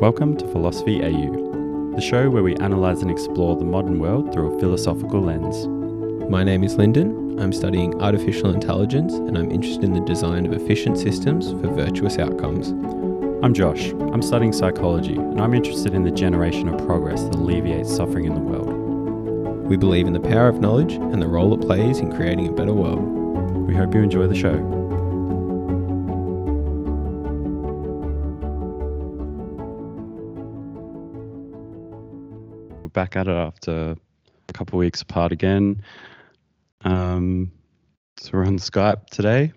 Welcome to Philosophy AU, the show where we analyse and explore the modern world through a philosophical lens. My name is Lyndon. I'm studying artificial intelligence and I'm interested in the design of efficient systems for virtuous outcomes. I'm Josh. I'm studying psychology and I'm interested in the generation of progress that alleviates suffering in the world. We believe in the power of knowledge and the role it plays in creating a better world. We hope you enjoy the show. Back at it after a couple of weeks apart again. Um, so we're on Skype today.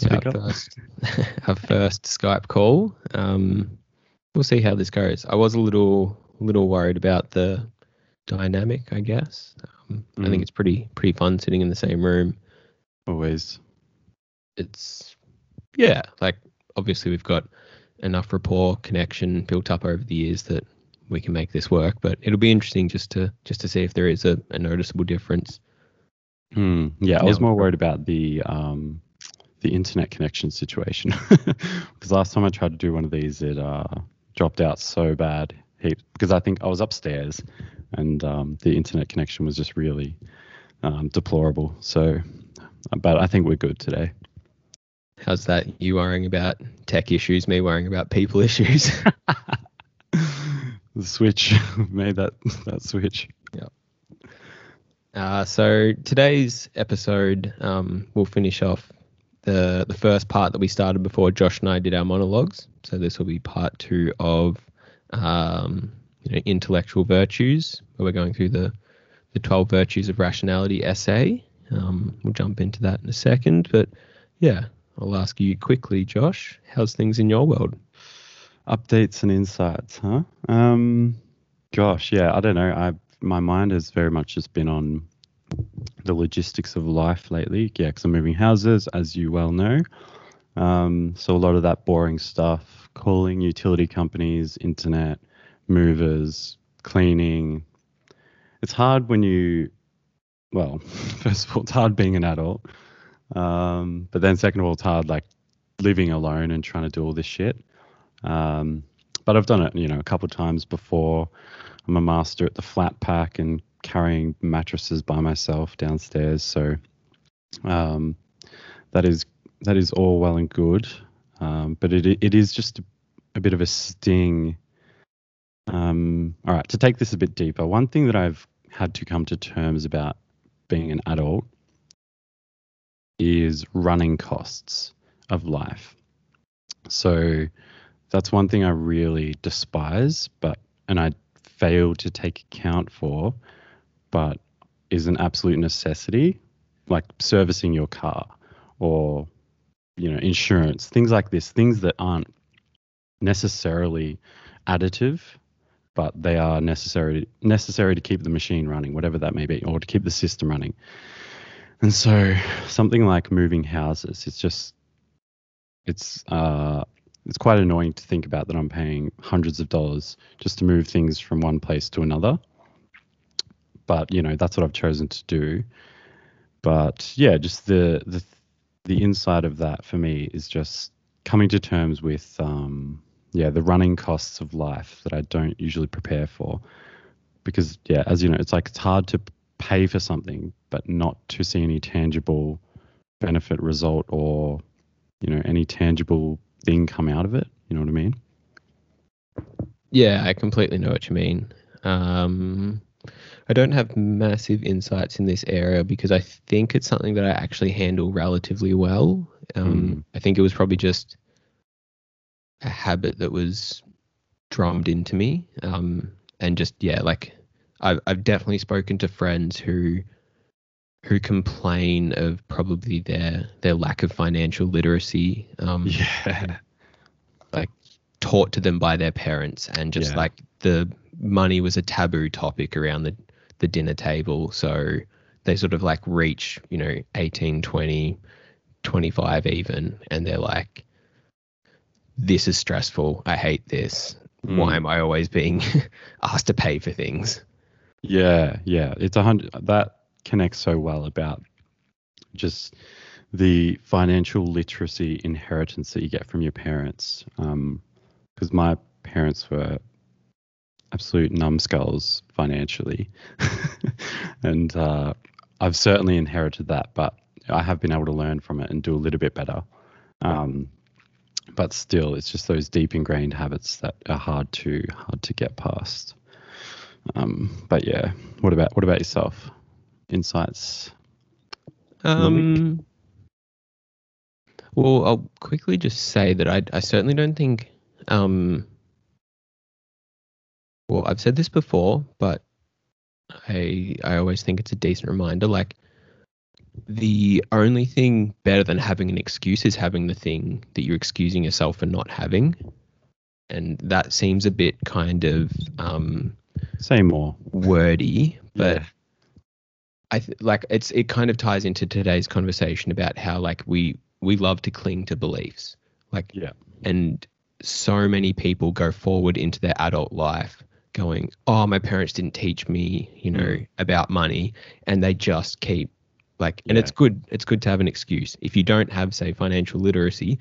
Yeah, our, first, our first Skype call. Um, we'll see how this goes. I was a little little worried about the dynamic. I guess. Um, I Mm. think it's pretty pretty fun sitting in the same room. Always. It's yeah, like obviously we've got enough rapport connection built up over the years that we can make this work. But it'll be interesting just to just to see if there is a, a noticeable difference. Hmm. Yeah, I was more worried about the um, the internet connection situation because last time I tried to do one of these, it uh, dropped out so bad. Because I think I was upstairs and um, the internet connection was just really um, deplorable. So, but I think we're good today. How's that? You worrying about tech issues, me worrying about people issues. the switch made that that switch. Uh, so today's episode, um, we'll finish off the the first part that we started before Josh and I did our monologues. So this will be part two of um, you know intellectual virtues, where we're going through the the twelve virtues of rationality essay. Um, we'll jump into that in a second, but yeah, I'll ask you quickly, Josh, how's things in your world? Updates and insights, huh? Um, gosh, yeah, I don't know. I my mind has very much just been on the logistics of life lately. Yeah, because I'm moving houses, as you well know. Um, so a lot of that boring stuff, calling utility companies, internet, movers, cleaning. It's hard when you, well, first of all, it's hard being an adult. Um, but then second of all, it's hard like living alone and trying to do all this shit. Um, but I've done it, you know, a couple of times before. I'm a master at the flat pack and carrying mattresses by myself downstairs. So um, that is that is all well and good, um, but it it is just a, a bit of a sting. Um, all right, to take this a bit deeper, one thing that I've had to come to terms about being an adult is running costs of life. So that's one thing I really despise, but and I fail to take account for, but is an absolute necessity, like servicing your car or you know insurance, things like this, things that aren't necessarily additive, but they are necessary necessary to keep the machine running, whatever that may be, or to keep the system running. And so something like moving houses, it's just it's uh it's quite annoying to think about that I'm paying hundreds of dollars just to move things from one place to another. But you know, that's what I've chosen to do. But yeah, just the the the inside of that for me is just coming to terms with um yeah, the running costs of life that I don't usually prepare for. Because yeah, as you know, it's like it's hard to pay for something but not to see any tangible benefit result or you know any tangible thing come out of it you know what i mean Yeah, I completely know what you mean. Um, I don't have massive insights in this area because I think it's something that I actually handle relatively well. Um, I think it was probably just a habit that was drummed into me. Um, and just yeah, like I've I've definitely spoken to friends who who complain of probably their their lack of financial literacy. Um, yeah taught to them by their parents and just Yeah. like the money was a taboo topic around the the dinner table so they sort of like reach you know 18 20 25 even and they're like this is stressful i hate this why Mm. am i always being asked to pay for things yeah yeah it's a hundred that connects so well about just the financial literacy inheritance that you get from your parents. Um, because my parents were absolute numbskulls financially, and uh, I've certainly inherited that, but I have been able to learn from it and do a little bit better. Um, but still, it's just those deep ingrained habits that are hard to hard to get past. Um, but yeah, what about what about yourself? Insights. Um, well, I'll quickly just say that I, I certainly don't think. Um, well, I've said this before, but I I always think it's a decent reminder. Like the only thing better than having an excuse is having the thing that you're excusing yourself for not having, and that seems a bit kind of um, Say more. wordy, but Yeah. I th- like it's it kind of ties into today's conversation about how like we we love to cling to beliefs, like Yeah. and so many people go forward into their adult life going, "Oh, my parents didn't teach me, you know, Mm. about money," and they just keep like, and Yeah. it's good. It's good to have an excuse. If you don't have, say, financial literacy,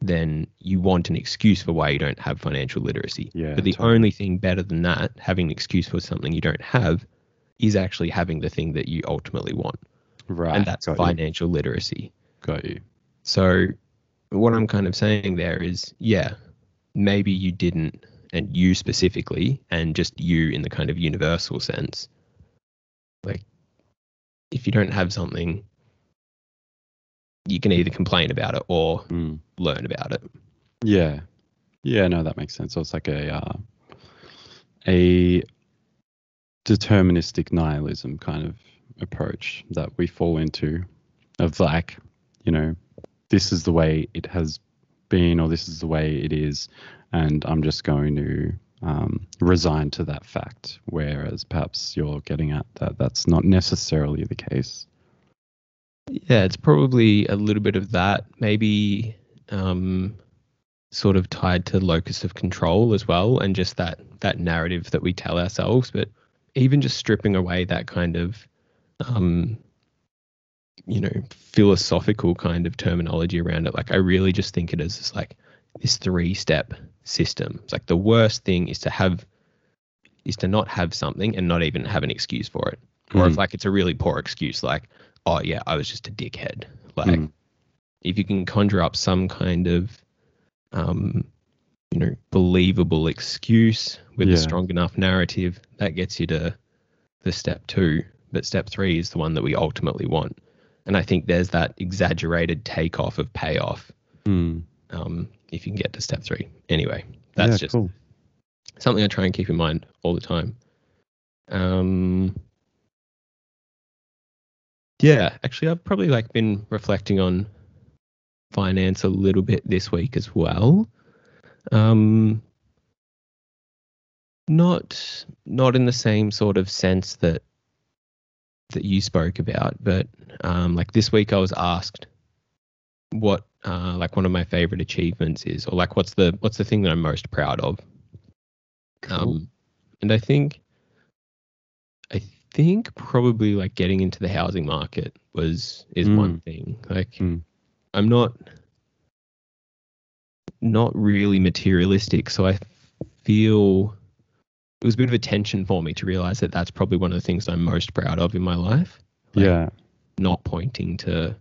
then you want an excuse for why you don't have financial literacy. Yeah, But the totally. only thing better than that, having an excuse for something you don't have, is actually having the thing that you ultimately want, Right. and that's got you. financial literacy. Got you. So, what I'm kind of saying there is, yeah, maybe you didn't, and you specifically, and just you in the kind of universal sense. Like, if you don't have something, you can either complain about it or Mm. learn about it. Yeah. Yeah, no, that makes sense. So it's like a uh, a deterministic nihilism kind of approach that we fall into of like, you know, this is the way it has been or this is the way it is and I'm just going to um, resign to that fact whereas perhaps you're getting at that that's not necessarily the case. Yeah, it's probably a little bit of that. Maybe um, sort of tied to locus of control as well, and just that that narrative that we tell ourselves. But even just stripping away that kind of, um, you know, philosophical kind of terminology around it, like I really just think it is as like this three step system. It's like the worst thing is to have is to not have something and not even have an excuse for it. Or if Mm. like it's a really poor excuse, like, oh yeah, I was just a dickhead. Like Mm. if you can conjure up some kind of um you know believable excuse with Yeah. a strong enough narrative that gets you to the step two but step three is the one that we ultimately want and i think there's that exaggerated takeoff of payoff Mm. um, if you can get to step three anyway that's Yeah, just cool. something i try and keep in mind all the time um yeah actually i've probably like been reflecting on finance a little bit this week as well um not not in the same sort of sense that that you spoke about but um like this week i was asked what uh like one of my favorite achievements is or like what's the what's the thing that i'm most proud of um, and I think, I think probably like getting into the housing market was is one thing. Like, Mm. I'm not not really materialistic, so I feel it was a bit of a tension for me to realize that that's probably one of the things I'm most proud of in my life. Like, yeah. not pointing to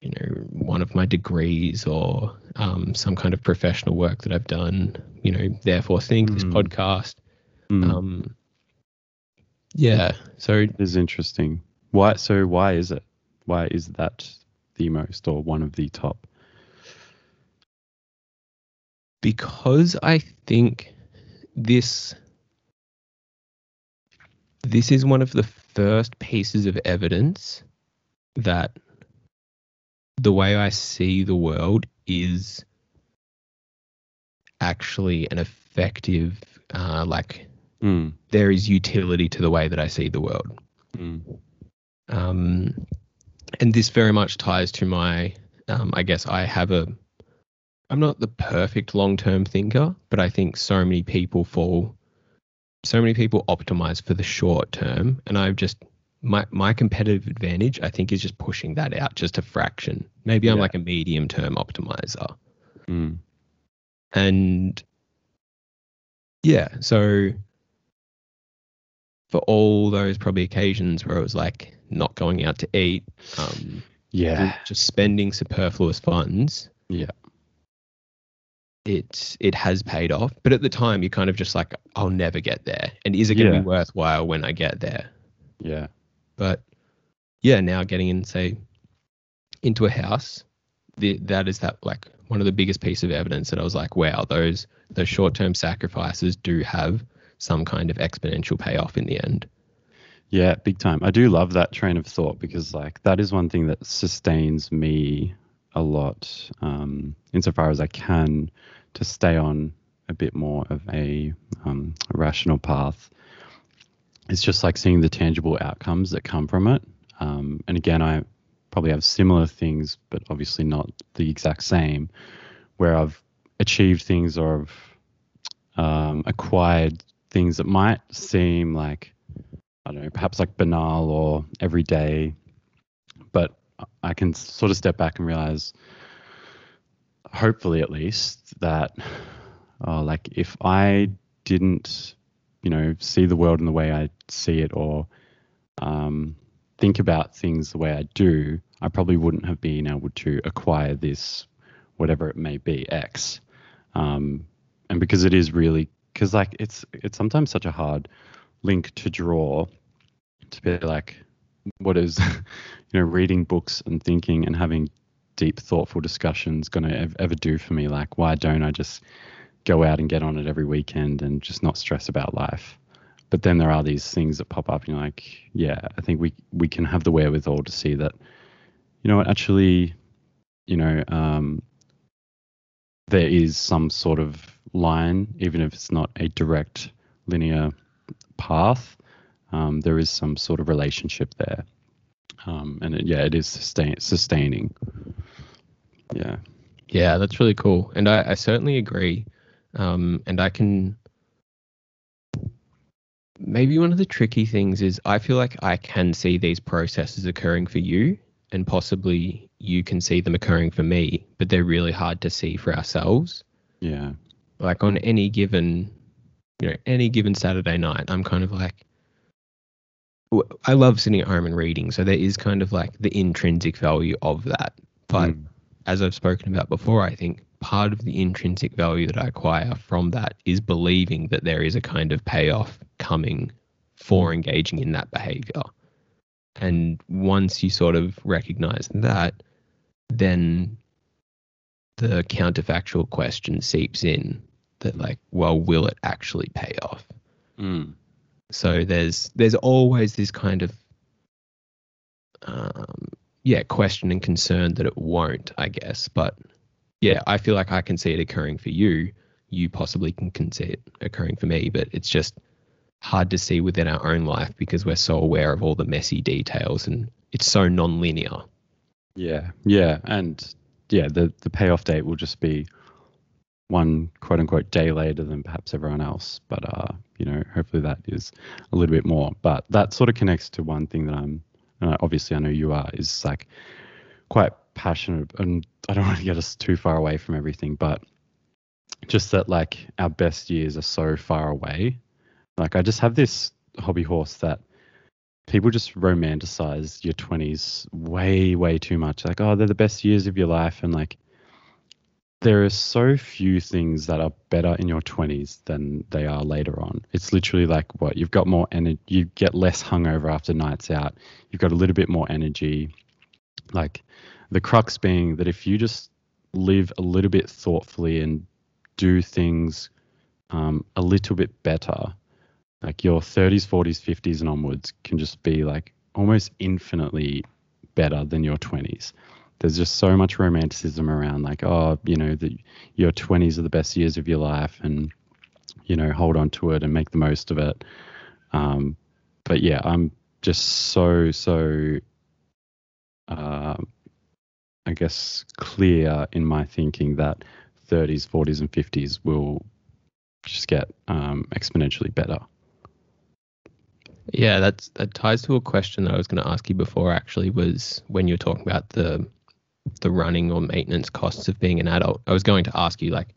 you know one of my degrees or um, some kind of professional work that I've done. You know, therefore think this Mm. podcast. Mm. Um, yeah. So It is interesting. Why? So why is it? Why is that the most or one of the top? Because I think this this is one of the first pieces of evidence that the way I see the world is actually an effective uh, like Mm. there is utility to the way that I see the world. Mm. Um, and this very much ties to my, um, I guess I have a, I'm not the perfect long term thinker, but I think so many people fall, so many people optimize for the short term. And I've just, my, my competitive advantage, I think, is just pushing that out just a fraction. Maybe I'm Yeah. like a medium term optimizer. Mm. And yeah, so for all those probably occasions where it was like not going out to eat, um, Yeah. just spending superfluous funds, Yeah. It it has paid off. But at the time, you're kind of just like, I'll never get there, and is it going to Yeah. be worthwhile when I get there? Yeah. But yeah, now getting in, say, into a house, the, that is that like one of the biggest piece of evidence that I was like, wow, those those short term sacrifices do have some kind of exponential payoff in the end. Yeah, big time. I do love that train of thought because, like, that is one thing that sustains me a lot, um, insofar as I can, to stay on a bit more of a um, rational path. It's just like seeing the tangible outcomes that come from it. Um, and again, I probably have similar things, but obviously not the exact same, where I've achieved things or I've um, acquired things that might seem like I don't know, perhaps like banal or everyday, I can sort of step back and realize, hopefully at least, that uh, like if I didn't, you know, see the world in the way I see it or um, think about things the way I do, I probably wouldn't have been able to acquire this, whatever it may be, X. Um, and because it is really, because like it's it's sometimes such a hard link to draw to be like what is you know reading books and thinking and having deep thoughtful discussions going to ev- ever do for me like why don't i just go out and get on it every weekend and just not stress about life but then there are these things that pop up and you're like yeah i think we we can have the wherewithal to see that you know actually you know um there is some sort of line even if it's not a direct linear path um, there is some sort of relationship there. Um, and it, yeah, it is sustain, sustaining. Yeah. Yeah, that's really cool, and I, I certainly agree. Um, and I can maybe one of the tricky things is I feel like I can see these processes occurring for you, and possibly you can see them occurring for me, but they're really hard to see for ourselves. Yeah. Like on any given, you know, any given Saturday night, I'm kind of like, I love sitting at home and reading, so there is kind of like the intrinsic value of that, but Mm. as I've spoken about before, I think part of the intrinsic value that I acquire from that is believing that there is a kind of payoff coming for engaging in that behavior. And once you sort of recognize that, then the counterfactual question seeps in that like, well, will it actually pay off? Mm. So there's there's always this kind of um, yeah question and concern that it won't, I guess. But yeah, I feel like I can see it occurring for you. You possibly can, can see it occurring for me, but it's just hard to see within our own life because we're so aware of all the messy details and it's so non-linear. Yeah. Yeah. And yeah, the, the payoff date will just be one quote unquote day later than perhaps everyone else. But, uh, you know, hopefully that is a little bit more. But that sort of connects to one thing that I'm, and obviously I know you are, is like quite passionate. And I don't want to get us too far away from everything, but just that like our best years are so far away. Like I just have this hobby horse that people just romanticize your 20s way way too much like oh they're the best years of your life and like there are so few things that are better in your 20s than they are later on. It's literally like what you've got more energy you get less hungover after nights out. You've got a little bit more energy. Like the crux being that if you just live a little bit thoughtfully and do things um, a little bit better like your 30s 40s 50s and onwards can just be like almost infinitely better than your 20s there's just so much romanticism around like oh you know that your 20s are the best years of your life and you know hold on to it and make the most of it um, but yeah i'm just so so uh, i guess clear in my thinking that 30s 40s and 50s will just get um, exponentially better Yeah, that's that ties to a question that I was going to ask you before. Actually, was when you were talking about the the running or maintenance costs of being an adult. I was going to ask you like,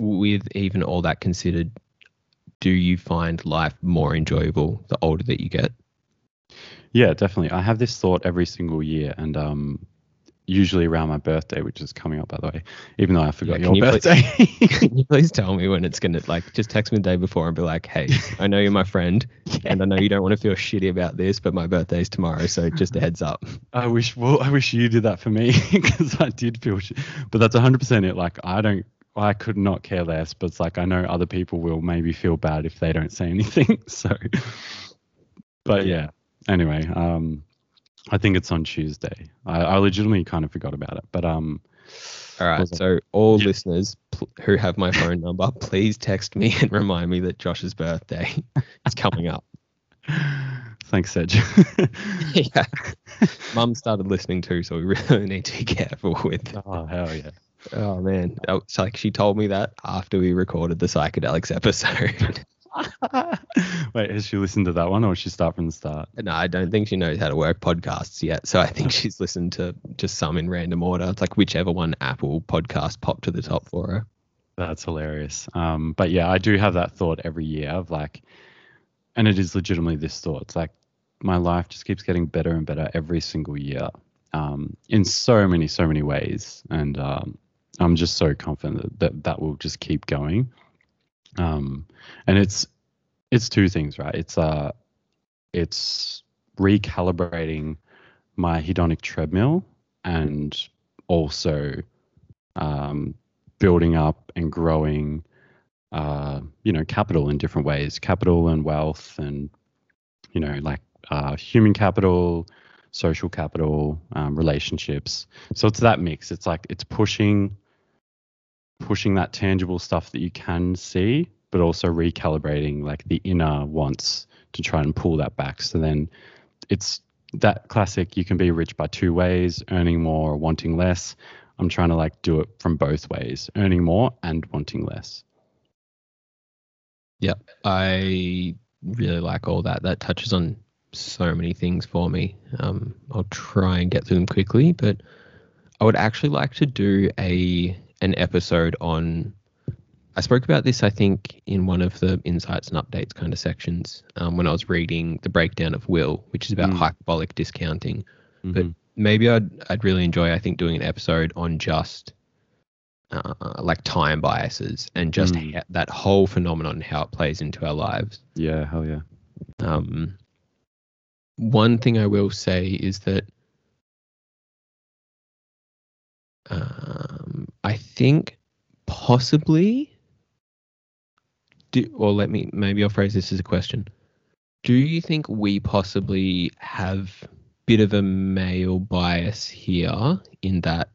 with even all that considered, do you find life more enjoyable the older that you get? Yeah, definitely. I have this thought every single year, and um, usually around my birthday, which is coming up, by the way, even though I forgot Yeah, your you please- birthday. Can you please tell me when it's gonna like just text me the day before and be like, hey, I know you're my friend, and I know you don't want to feel shitty about this, but my birthday's tomorrow, so just a heads up. I wish, well, I wish you did that for me because I did feel shit. But that's 100% it. Like, I don't, I could not care less, but it's like I know other people will maybe feel bad if they don't say anything. So, but yeah, anyway, um, I think it's on Tuesday. I, I legitimately kind of forgot about it, but um, All right, so all Yeah. listeners pl- who have my phone number, please text me and remind me that Josh's birthday is coming up. thanks, Sedge. yeah, Mum started listening too, so we really need to be careful with. oh hell yeah. Oh man, Oh, it's like she told me that after we recorded the psychedelics episode. Wait, has she listened to that one, or should she start from the start? no, I don't think she knows how to work podcasts yet. So I think she's listened to just some in random order. It's like whichever one Apple podcast popped to the top for her. That's hilarious. Um, but yeah, I do have that thought every year of like, and it is legitimately this thought. It's like my life just keeps getting better and better every single year, um, in so many, so many ways, and um, I'm just so confident that that will just keep going. Um, and it's it's two things, right? It's uh, it's recalibrating my hedonic treadmill and also um, building up and growing uh, you know capital in different ways capital and wealth and you know like uh, human capital social capital um, relationships so it's that mix it's like it's pushing pushing that tangible stuff that you can see but also recalibrating like the inner wants to try and pull that back so then it's that classic you can be rich by two ways earning more or wanting less I'm trying to like do it from both ways, earning more and wanting less. Yep. I really like all that. That touches on so many things for me. Um, I'll try and get through them quickly, but I would actually like to do a an episode on. I spoke about this, I think, in one of the insights and updates kind of sections um, when I was reading the breakdown of will, which is about Mm. hyperbolic discounting. But Mhm. maybe I'd I'd really enjoy, I think, doing an episode on just uh, like time biases and just Mm. ha- that whole phenomenon and how it plays into our lives. yeah, hell yeah. Um, one thing I will say is that um, I think possibly, do, or let me maybe I'll phrase this as a question. Do you think we possibly have bit of a male bias here in that,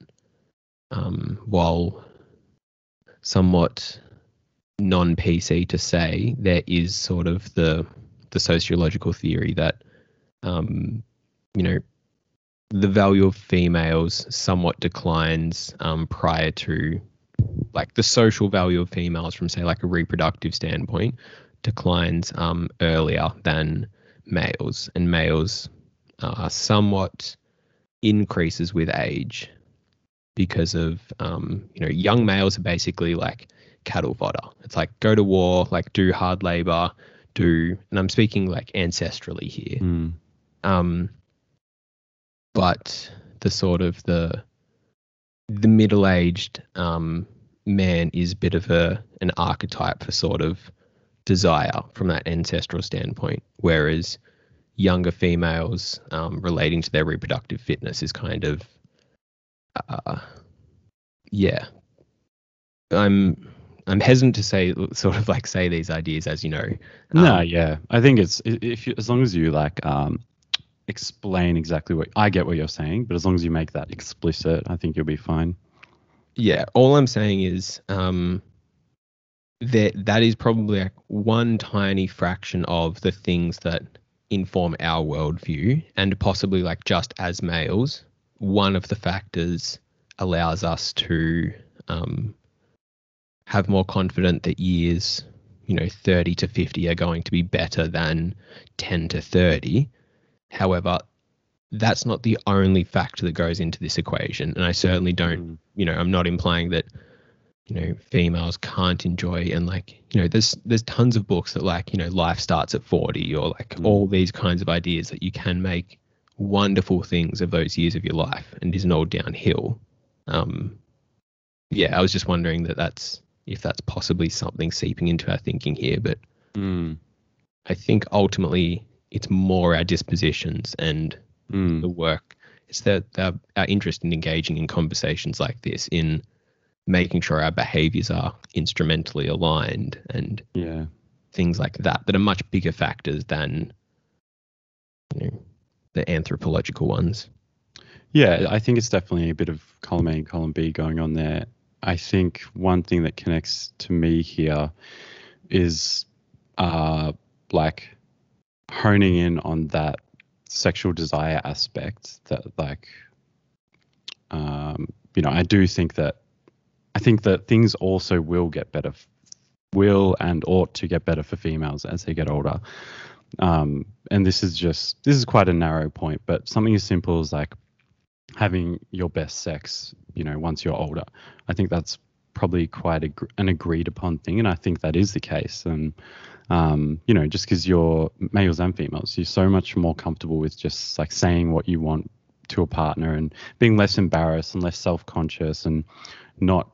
um, while somewhat non-PC to say, there is sort of the the sociological theory that um, you know the value of females somewhat declines um, prior to like the social value of females from say like a reproductive standpoint declines um, earlier than males and males uh, somewhat increases with age because of um, you know young males are basically like cattle fodder it's like go to war like do hard labor do and i'm speaking like ancestrally here Mm. um but the sort of the the middle-aged um man is a bit of a an archetype for sort of desire from that ancestral standpoint whereas younger females um, relating to their reproductive fitness is kind of uh, yeah i'm i'm hesitant to say sort of like say these ideas as you know no, um, yeah. I think it's if you, as long as you like um, explain exactly what I get what you're saying, but as long as you make that explicit, I think you'll be fine. yeah all i'm saying is um that that is probably like one tiny fraction of the things that inform our worldview and possibly like just as males one of the factors allows us to um, have more confident that years you know 30 to 50 are going to be better than 10 to 30 however that's not the only factor that goes into this equation and i certainly don't Mm. you know, I'm not implying that you know females can't enjoy and like you know there's there's tons of books that like you know life starts at 40 or like Mm. all these kinds of ideas that you can make wonderful things of those years of your life and isn't all downhill um yeah i was just wondering that that's if that's possibly something seeping into our thinking here but Mm. i think ultimately it's more our dispositions and Mm. the work. It's that our, our interest in engaging in conversations like this, in making sure our behaviors are instrumentally aligned and Yeah. things like that, that are much bigger factors than you know, the anthropological ones. Yeah, I think it's definitely a bit of column A and column B going on there. I think one thing that connects to me here is uh like honing in on that sexual desire aspect that like um you know, I do think that I think that things also will get better will and ought to get better for females as they get older. Um and this is just this is quite a narrow point, but something as simple as like having your best sex, you know, once you're older. I think that's probably quite a, an agreed upon thing, and I think that is the case. And um, you know, just because you're males and females, you're so much more comfortable with just like saying what you want to a partner and being less embarrassed and less self-conscious and not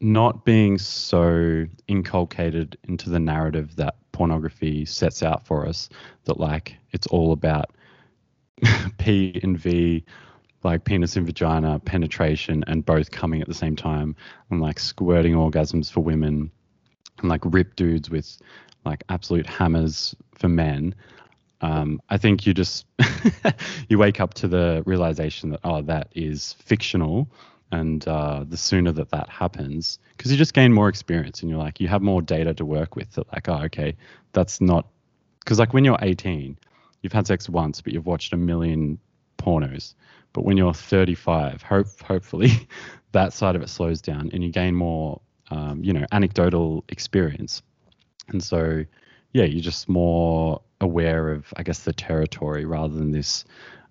not being so inculcated into the narrative that pornography sets out for us that like it's all about P and V like penis and vagina penetration and both coming at the same time and like squirting orgasms for women and like rip dudes with like absolute hammers for men um, i think you just you wake up to the realization that oh that is fictional and uh, the sooner that that happens because you just gain more experience and you're like you have more data to work with that like oh okay that's not because like when you're 18 you've had sex once but you've watched a million pornos but when you're 35 hope hopefully that side of it slows down and you gain more um, you know anecdotal experience and so yeah you're just more aware of i guess the territory rather than this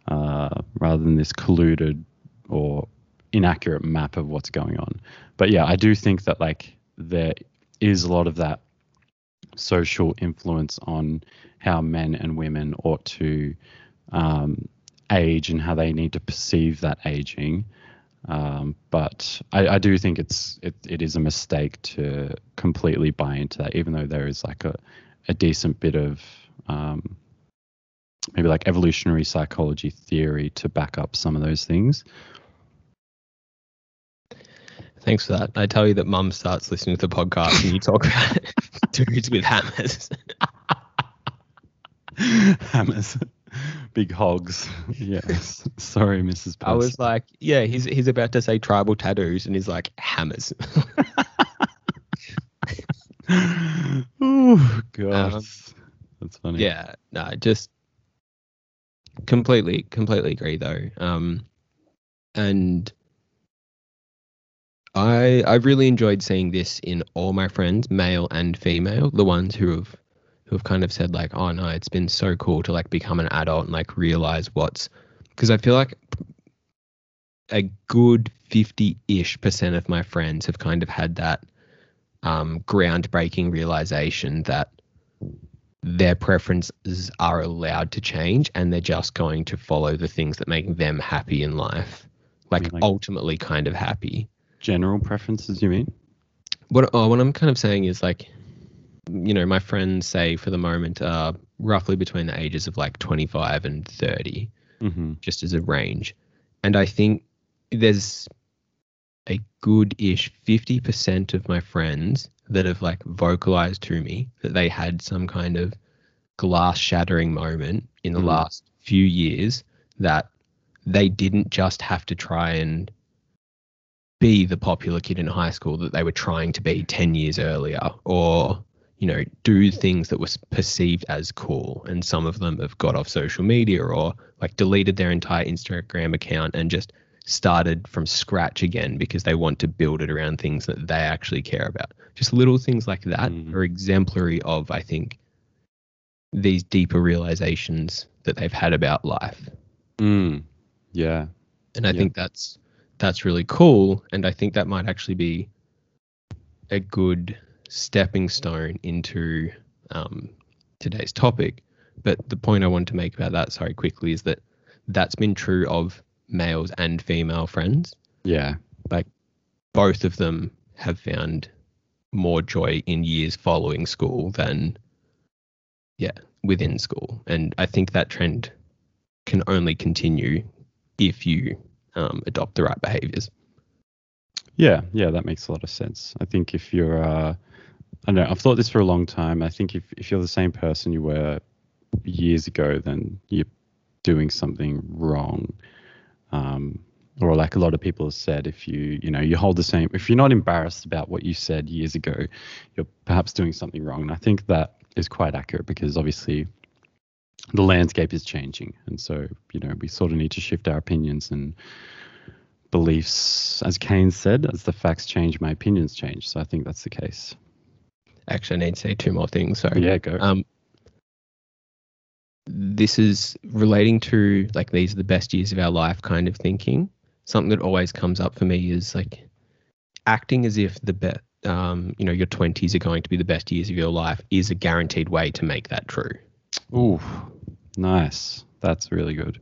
uh, rather than this colluded or inaccurate map of what's going on but yeah i do think that like there is a lot of that social influence on how men and women ought to um, age and how they need to perceive that aging. Um, but I, I do think it's it, it is a mistake to completely buy into that, even though there is like a, a decent bit of um, maybe like evolutionary psychology theory to back up some of those things. Thanks for that. I tell you that mum starts listening to the podcast and you talk about dudes with hammers. Hammers, big hogs. Yes. Sorry, Mrs. I was like, yeah, he's he's about to say tribal tattoos and he's like hammers. oh god, Um, that's funny. yeah, no, I just completely completely agree though. Um and I I've really enjoyed seeing this in all my friends, male and female, the ones who have who have kind of said like, "Oh no, it's been so cool to like become an adult and like realize what's because I feel like a good 50-ish percent of my friends have kind of had that um, groundbreaking realization that their preferences are allowed to change and they're just going to follow the things that make them happy in life like, like- ultimately kind of happy General preferences, you mean? what oh, what i'm kind of saying is like you know my friends say for the moment are roughly between the ages of like 25 and 30 Mm-hmm. just as a range. And I think there's a good ish 50% of my friends that have like vocalized to me that they had some kind of glass shattering moment in the Mhm. last few years that they didn't just have to try and be the popular kid in high school that they were trying to be 10 years earlier or you know do things that were perceived as cool and some of them have got off social media or like deleted their entire Instagram account and just started from scratch again because they want to build it around things that they actually care about. Just little things like that Mhm. are exemplary of, I think, these deeper realizations that they've had about life. Mm. Yeah. And I Yeah. think that's that's really cool. And I think that might actually be a good stepping stone into um, today's topic. But the point I want to make about that, sorry, quickly, is that that's been true of males and female friends. Yeah. Like both of them have found more joy in years following school than, yeah, within school. And I think that trend can only continue if you um, adopt the right behaviors. Yeah, yeah, that makes a lot of sense. I think if you're, uh, I know, I've thought this for a long time. I think if, if you're the same person you were years ago, then you're doing something wrong. Um, or like a lot of people have said, if you, you know, you hold the same, if you're not embarrassed about what you said years ago, you're perhaps doing something wrong. And I think that is quite accurate because obviously the landscape is changing. And so, you know, we sort of need to shift our opinions and beliefs. As Keynes said, as the facts change, my opinions change. So I think that's the case. Actually, I need to say two more things. Sorry. Yeah, go. Um, this is relating to like these are the best years of our life kind of thinking. Something that always comes up for me is like acting as if the best, um, you know, your 20s are going to be the best years of your life is a guaranteed way to make that true. Ooh, nice. That's really good.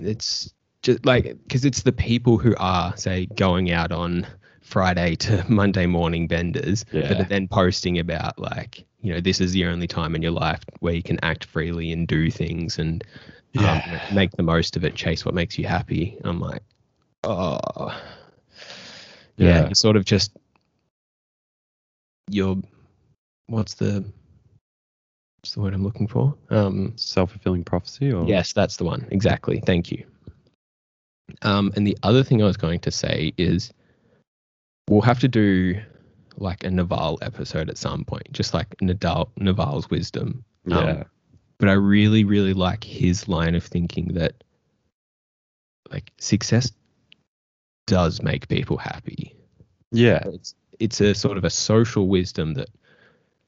It's just like because it's the people who are say going out on Friday to Monday morning benders Yeah. that are then posting about like you know this is the only time in your life where you can act freely and do things and um, Yeah. make the most of it, chase what makes you happy. I'm like, oh, yeah, Yeah. you're sort of just you're what's the what's the word I'm looking for? Um, Self fulfilling prophecy or Yes, that's the one. Exactly. Thank you. Um, and the other thing I was going to say is we'll have to do like a Naval episode at some point, just like Nadal Naval's wisdom. Yeah. Um, but I really, really like his line of thinking that like success does make people happy. yeah. It's it's a sort of a social wisdom that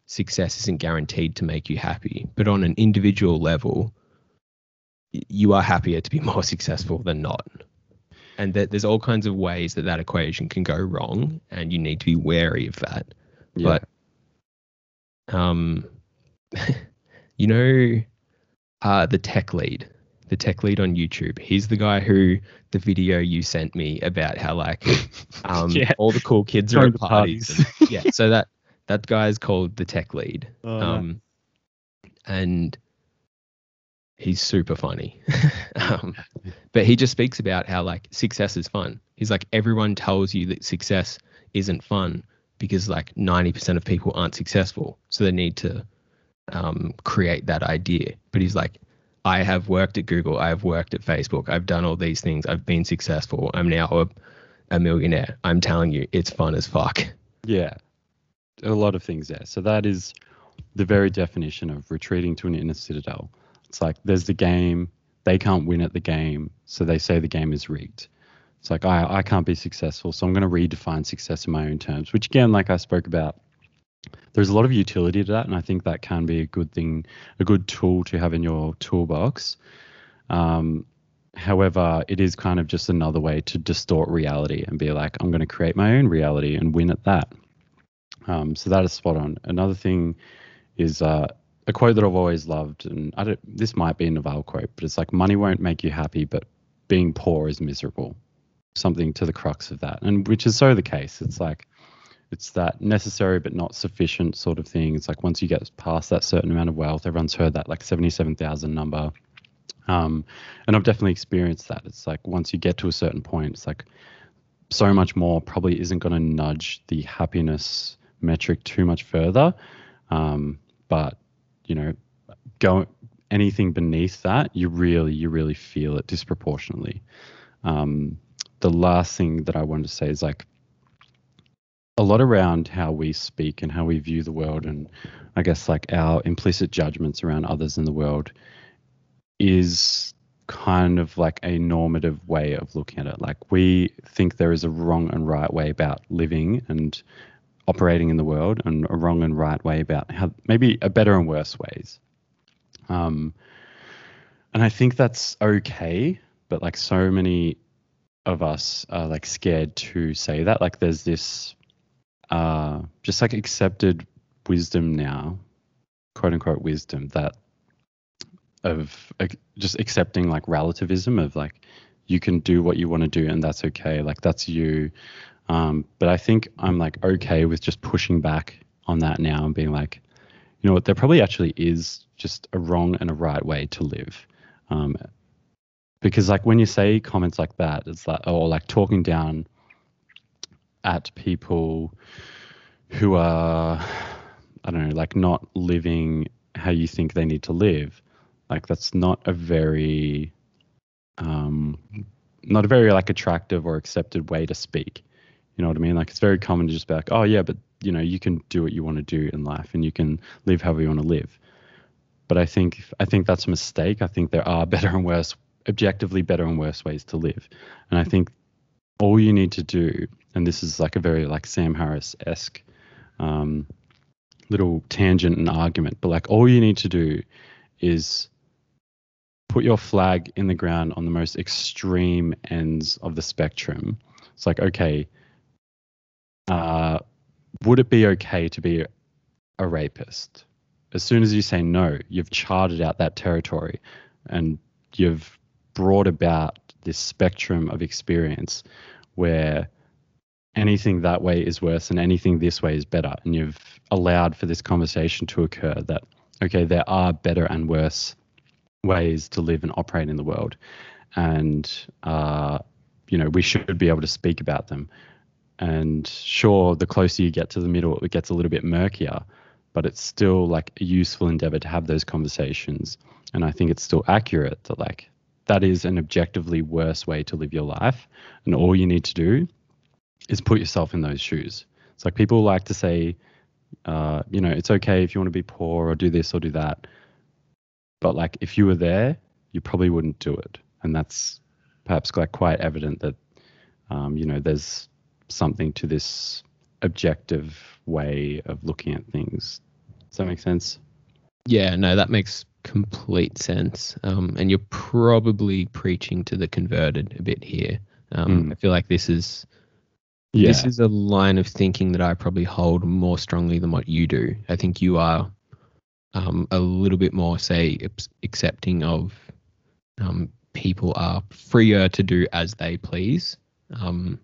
success isn't guaranteed to make you happy, but on an individual level, you are happier to be more successful than not. And that there's all kinds of ways that that equation can go wrong, and you need to be wary of that. Yeah. But um, you know, uh, the tech lead, the tech lead on YouTube. He's the guy who the video you sent me about how like um Yeah. all the cool kids are at parties. parties. and- yeah, so that that guy's called the tech lead. Oh, um, and he's super funny. um, but he just speaks about how like success is fun. He's like everyone tells you that success isn't fun because like 90% of people aren't successful. So they need to um, create that idea. But he's like, I have worked at Google. I have worked at Facebook. I've done all these things. I've been successful. I'm now a, a millionaire. I'm telling you, it's fun as fuck. Yeah. A lot of things there. So that is the very definition of retreating to an inner citadel. It's like there's the game, they can't win at the game, so they say the game is rigged. It's like I, I can't be successful, so I'm going to redefine success in my own terms, which again, like I spoke about, there's a lot of utility to that, and I think that can be a good thing, a good tool to have in your toolbox. Um, however, it is kind of just another way to distort reality and be like, I'm going to create my own reality and win at that. Um, so that is spot on. Another thing is uh, a quote that I've always loved, and I don't. This might be a Naval quote, but it's like, "Money won't make you happy, but being poor is miserable." Something to the crux of that, and which is so the case. It's like it's that necessary but not sufficient sort of thing. It's like once you get past that certain amount of wealth, everyone's heard that like seventy-seven thousand number. Um, and I've definitely experienced that. It's like once you get to a certain point, it's like so much more probably isn't going to nudge the happiness metric too much further. Um, but you know, go anything beneath that, you really, you really feel it disproportionately. Um, the last thing that I wanted to say is like a lot around how we speak and how we view the world, and I guess like our implicit judgments around others in the world is kind of like a normative way of looking at it. Like we think there is a wrong and right way about living and operating in the world, and a wrong and right way about how maybe a better and worse ways. Um, and I think that's okay, but like so many of us are like scared to say that. Like there's this uh, just like accepted wisdom now, quote unquote wisdom that of ac- just accepting like relativism of like you can do what you want to do and that's okay, like that's you. Um, but I think I'm like okay with just pushing back on that now and being like, you know what, there probably actually is just a wrong and a right way to live. Um, because like when you say comments like that, it's like or like talking down at people who are I don't know, like not living how you think they need to live. Like that's not a very um not a very like attractive or accepted way to speak. You know what I mean? Like it's very common to just be like, oh yeah, but you know, you can do what you want to do in life and you can live however you want to live. But I think I think that's a mistake. I think there are better and worse, objectively better and worse ways to live. And I think all you need to do, and this is like a very like Sam Harris esque um, little tangent and argument, but like all you need to do is put your flag in the ground on the most extreme ends of the spectrum. It's like, okay, uh, would it be okay to be a rapist? As soon as you say no, you've charted out that territory and you've brought about this spectrum of experience where anything that way is worse and anything this way is better. And you've allowed for this conversation to occur that, okay, there are better and worse ways to live and operate in the world. And, uh, you know, we should be able to speak about them. And sure, the closer you get to the middle, it gets a little bit murkier, but it's still like a useful endeavor to have those conversations. And I think it's still accurate that, like, that is an objectively worse way to live your life. And all you need to do is put yourself in those shoes. It's like people like to say, uh, you know, it's okay if you want to be poor or do this or do that. But like if you were there, you probably wouldn't do it. And that's perhaps like quite evident that, um, you know, there's something to this objective way of looking at things. Does that make sense? Yeah, no, that makes complete sense. Um, and you're probably preaching to the converted a bit here. Um, Mm. I feel like this is Yeah. this is a line of thinking that I probably hold more strongly than what you do. I think you are um, a little bit more, say, accepting of um, people are freer to do as they please. Um,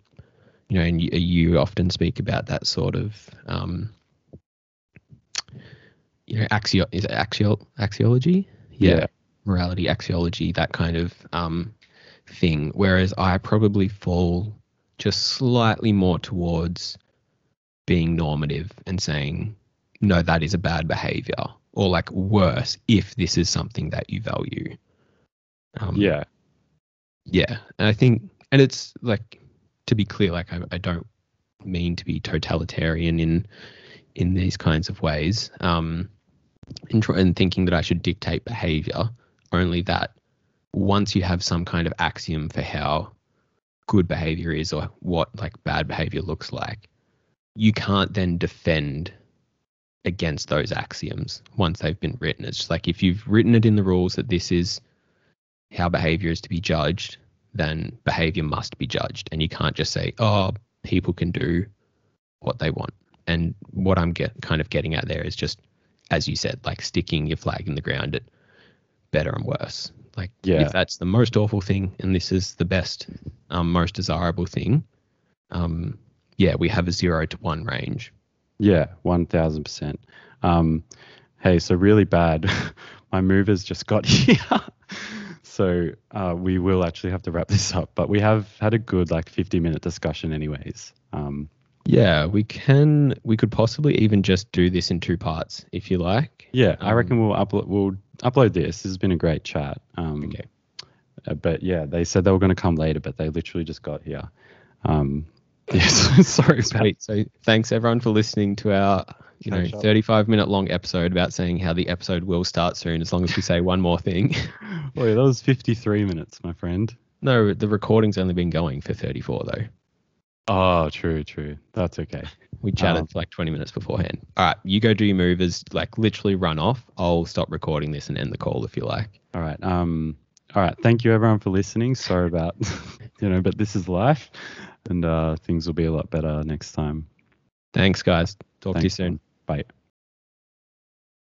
you know, and you, you often speak about that sort of, um, you know, axio is it axial axiology? Yeah. morality, axiology, that kind of um, thing. Whereas I probably fall just slightly more towards being normative and saying, no, that is a bad behavior, or like worse, if this is something that you value. Um, yeah. yeah. And I think, and it's like, to be clear, like I, I don't mean to be totalitarian in in these kinds of ways. Um, and, try, and thinking that I should dictate behavior, only that once you have some kind of axiom for how good behavior is or what like bad behavior looks like, you can't then defend against those axioms once they've been written. It's just like if you've written it in the rules that this is how behavior is to be judged, then behavior must be judged. And you can't just say, oh, people can do what they want. And what I'm get kind of getting at there is just, as you said, like sticking your flag in the ground at better and worse. Like Yeah. if that's the most awful thing and this is the best, um, most desirable thing, um, yeah, we have a zero to one range. Yeah, one thousand percent. Um, hey, so really bad. My movers just got here, so uh, we will actually have to wrap this up. But we have had a good like fifty-minute discussion, anyways. Um, Yeah, we can. We could possibly even just do this in two parts if you like. yeah, I Um, reckon we'll upload. We'll upload this. This has been a great chat. Um, Okay. uh, but yeah, they said they were going to come later, but they literally just got here. Um, yes, sorry Sweet. So thanks everyone for listening to our you know 35 minute long episode about saying how the episode will start soon as long as we say one more thing. Oh, yeah, that was fifty-three minutes, my friend. no, the recording's only been going for 34 though. Oh, true, true. That's okay. We chatted Um, for like 20 minutes beforehand. All right, you go do your movers, like literally run off. I'll stop recording this and end the call if you like. All right. Um. All right. Thank you, everyone, for listening. Sorry about, you know, but this is life, and uh, things will be a lot better next time. Thanks, guys. Talk to you soon. Bye.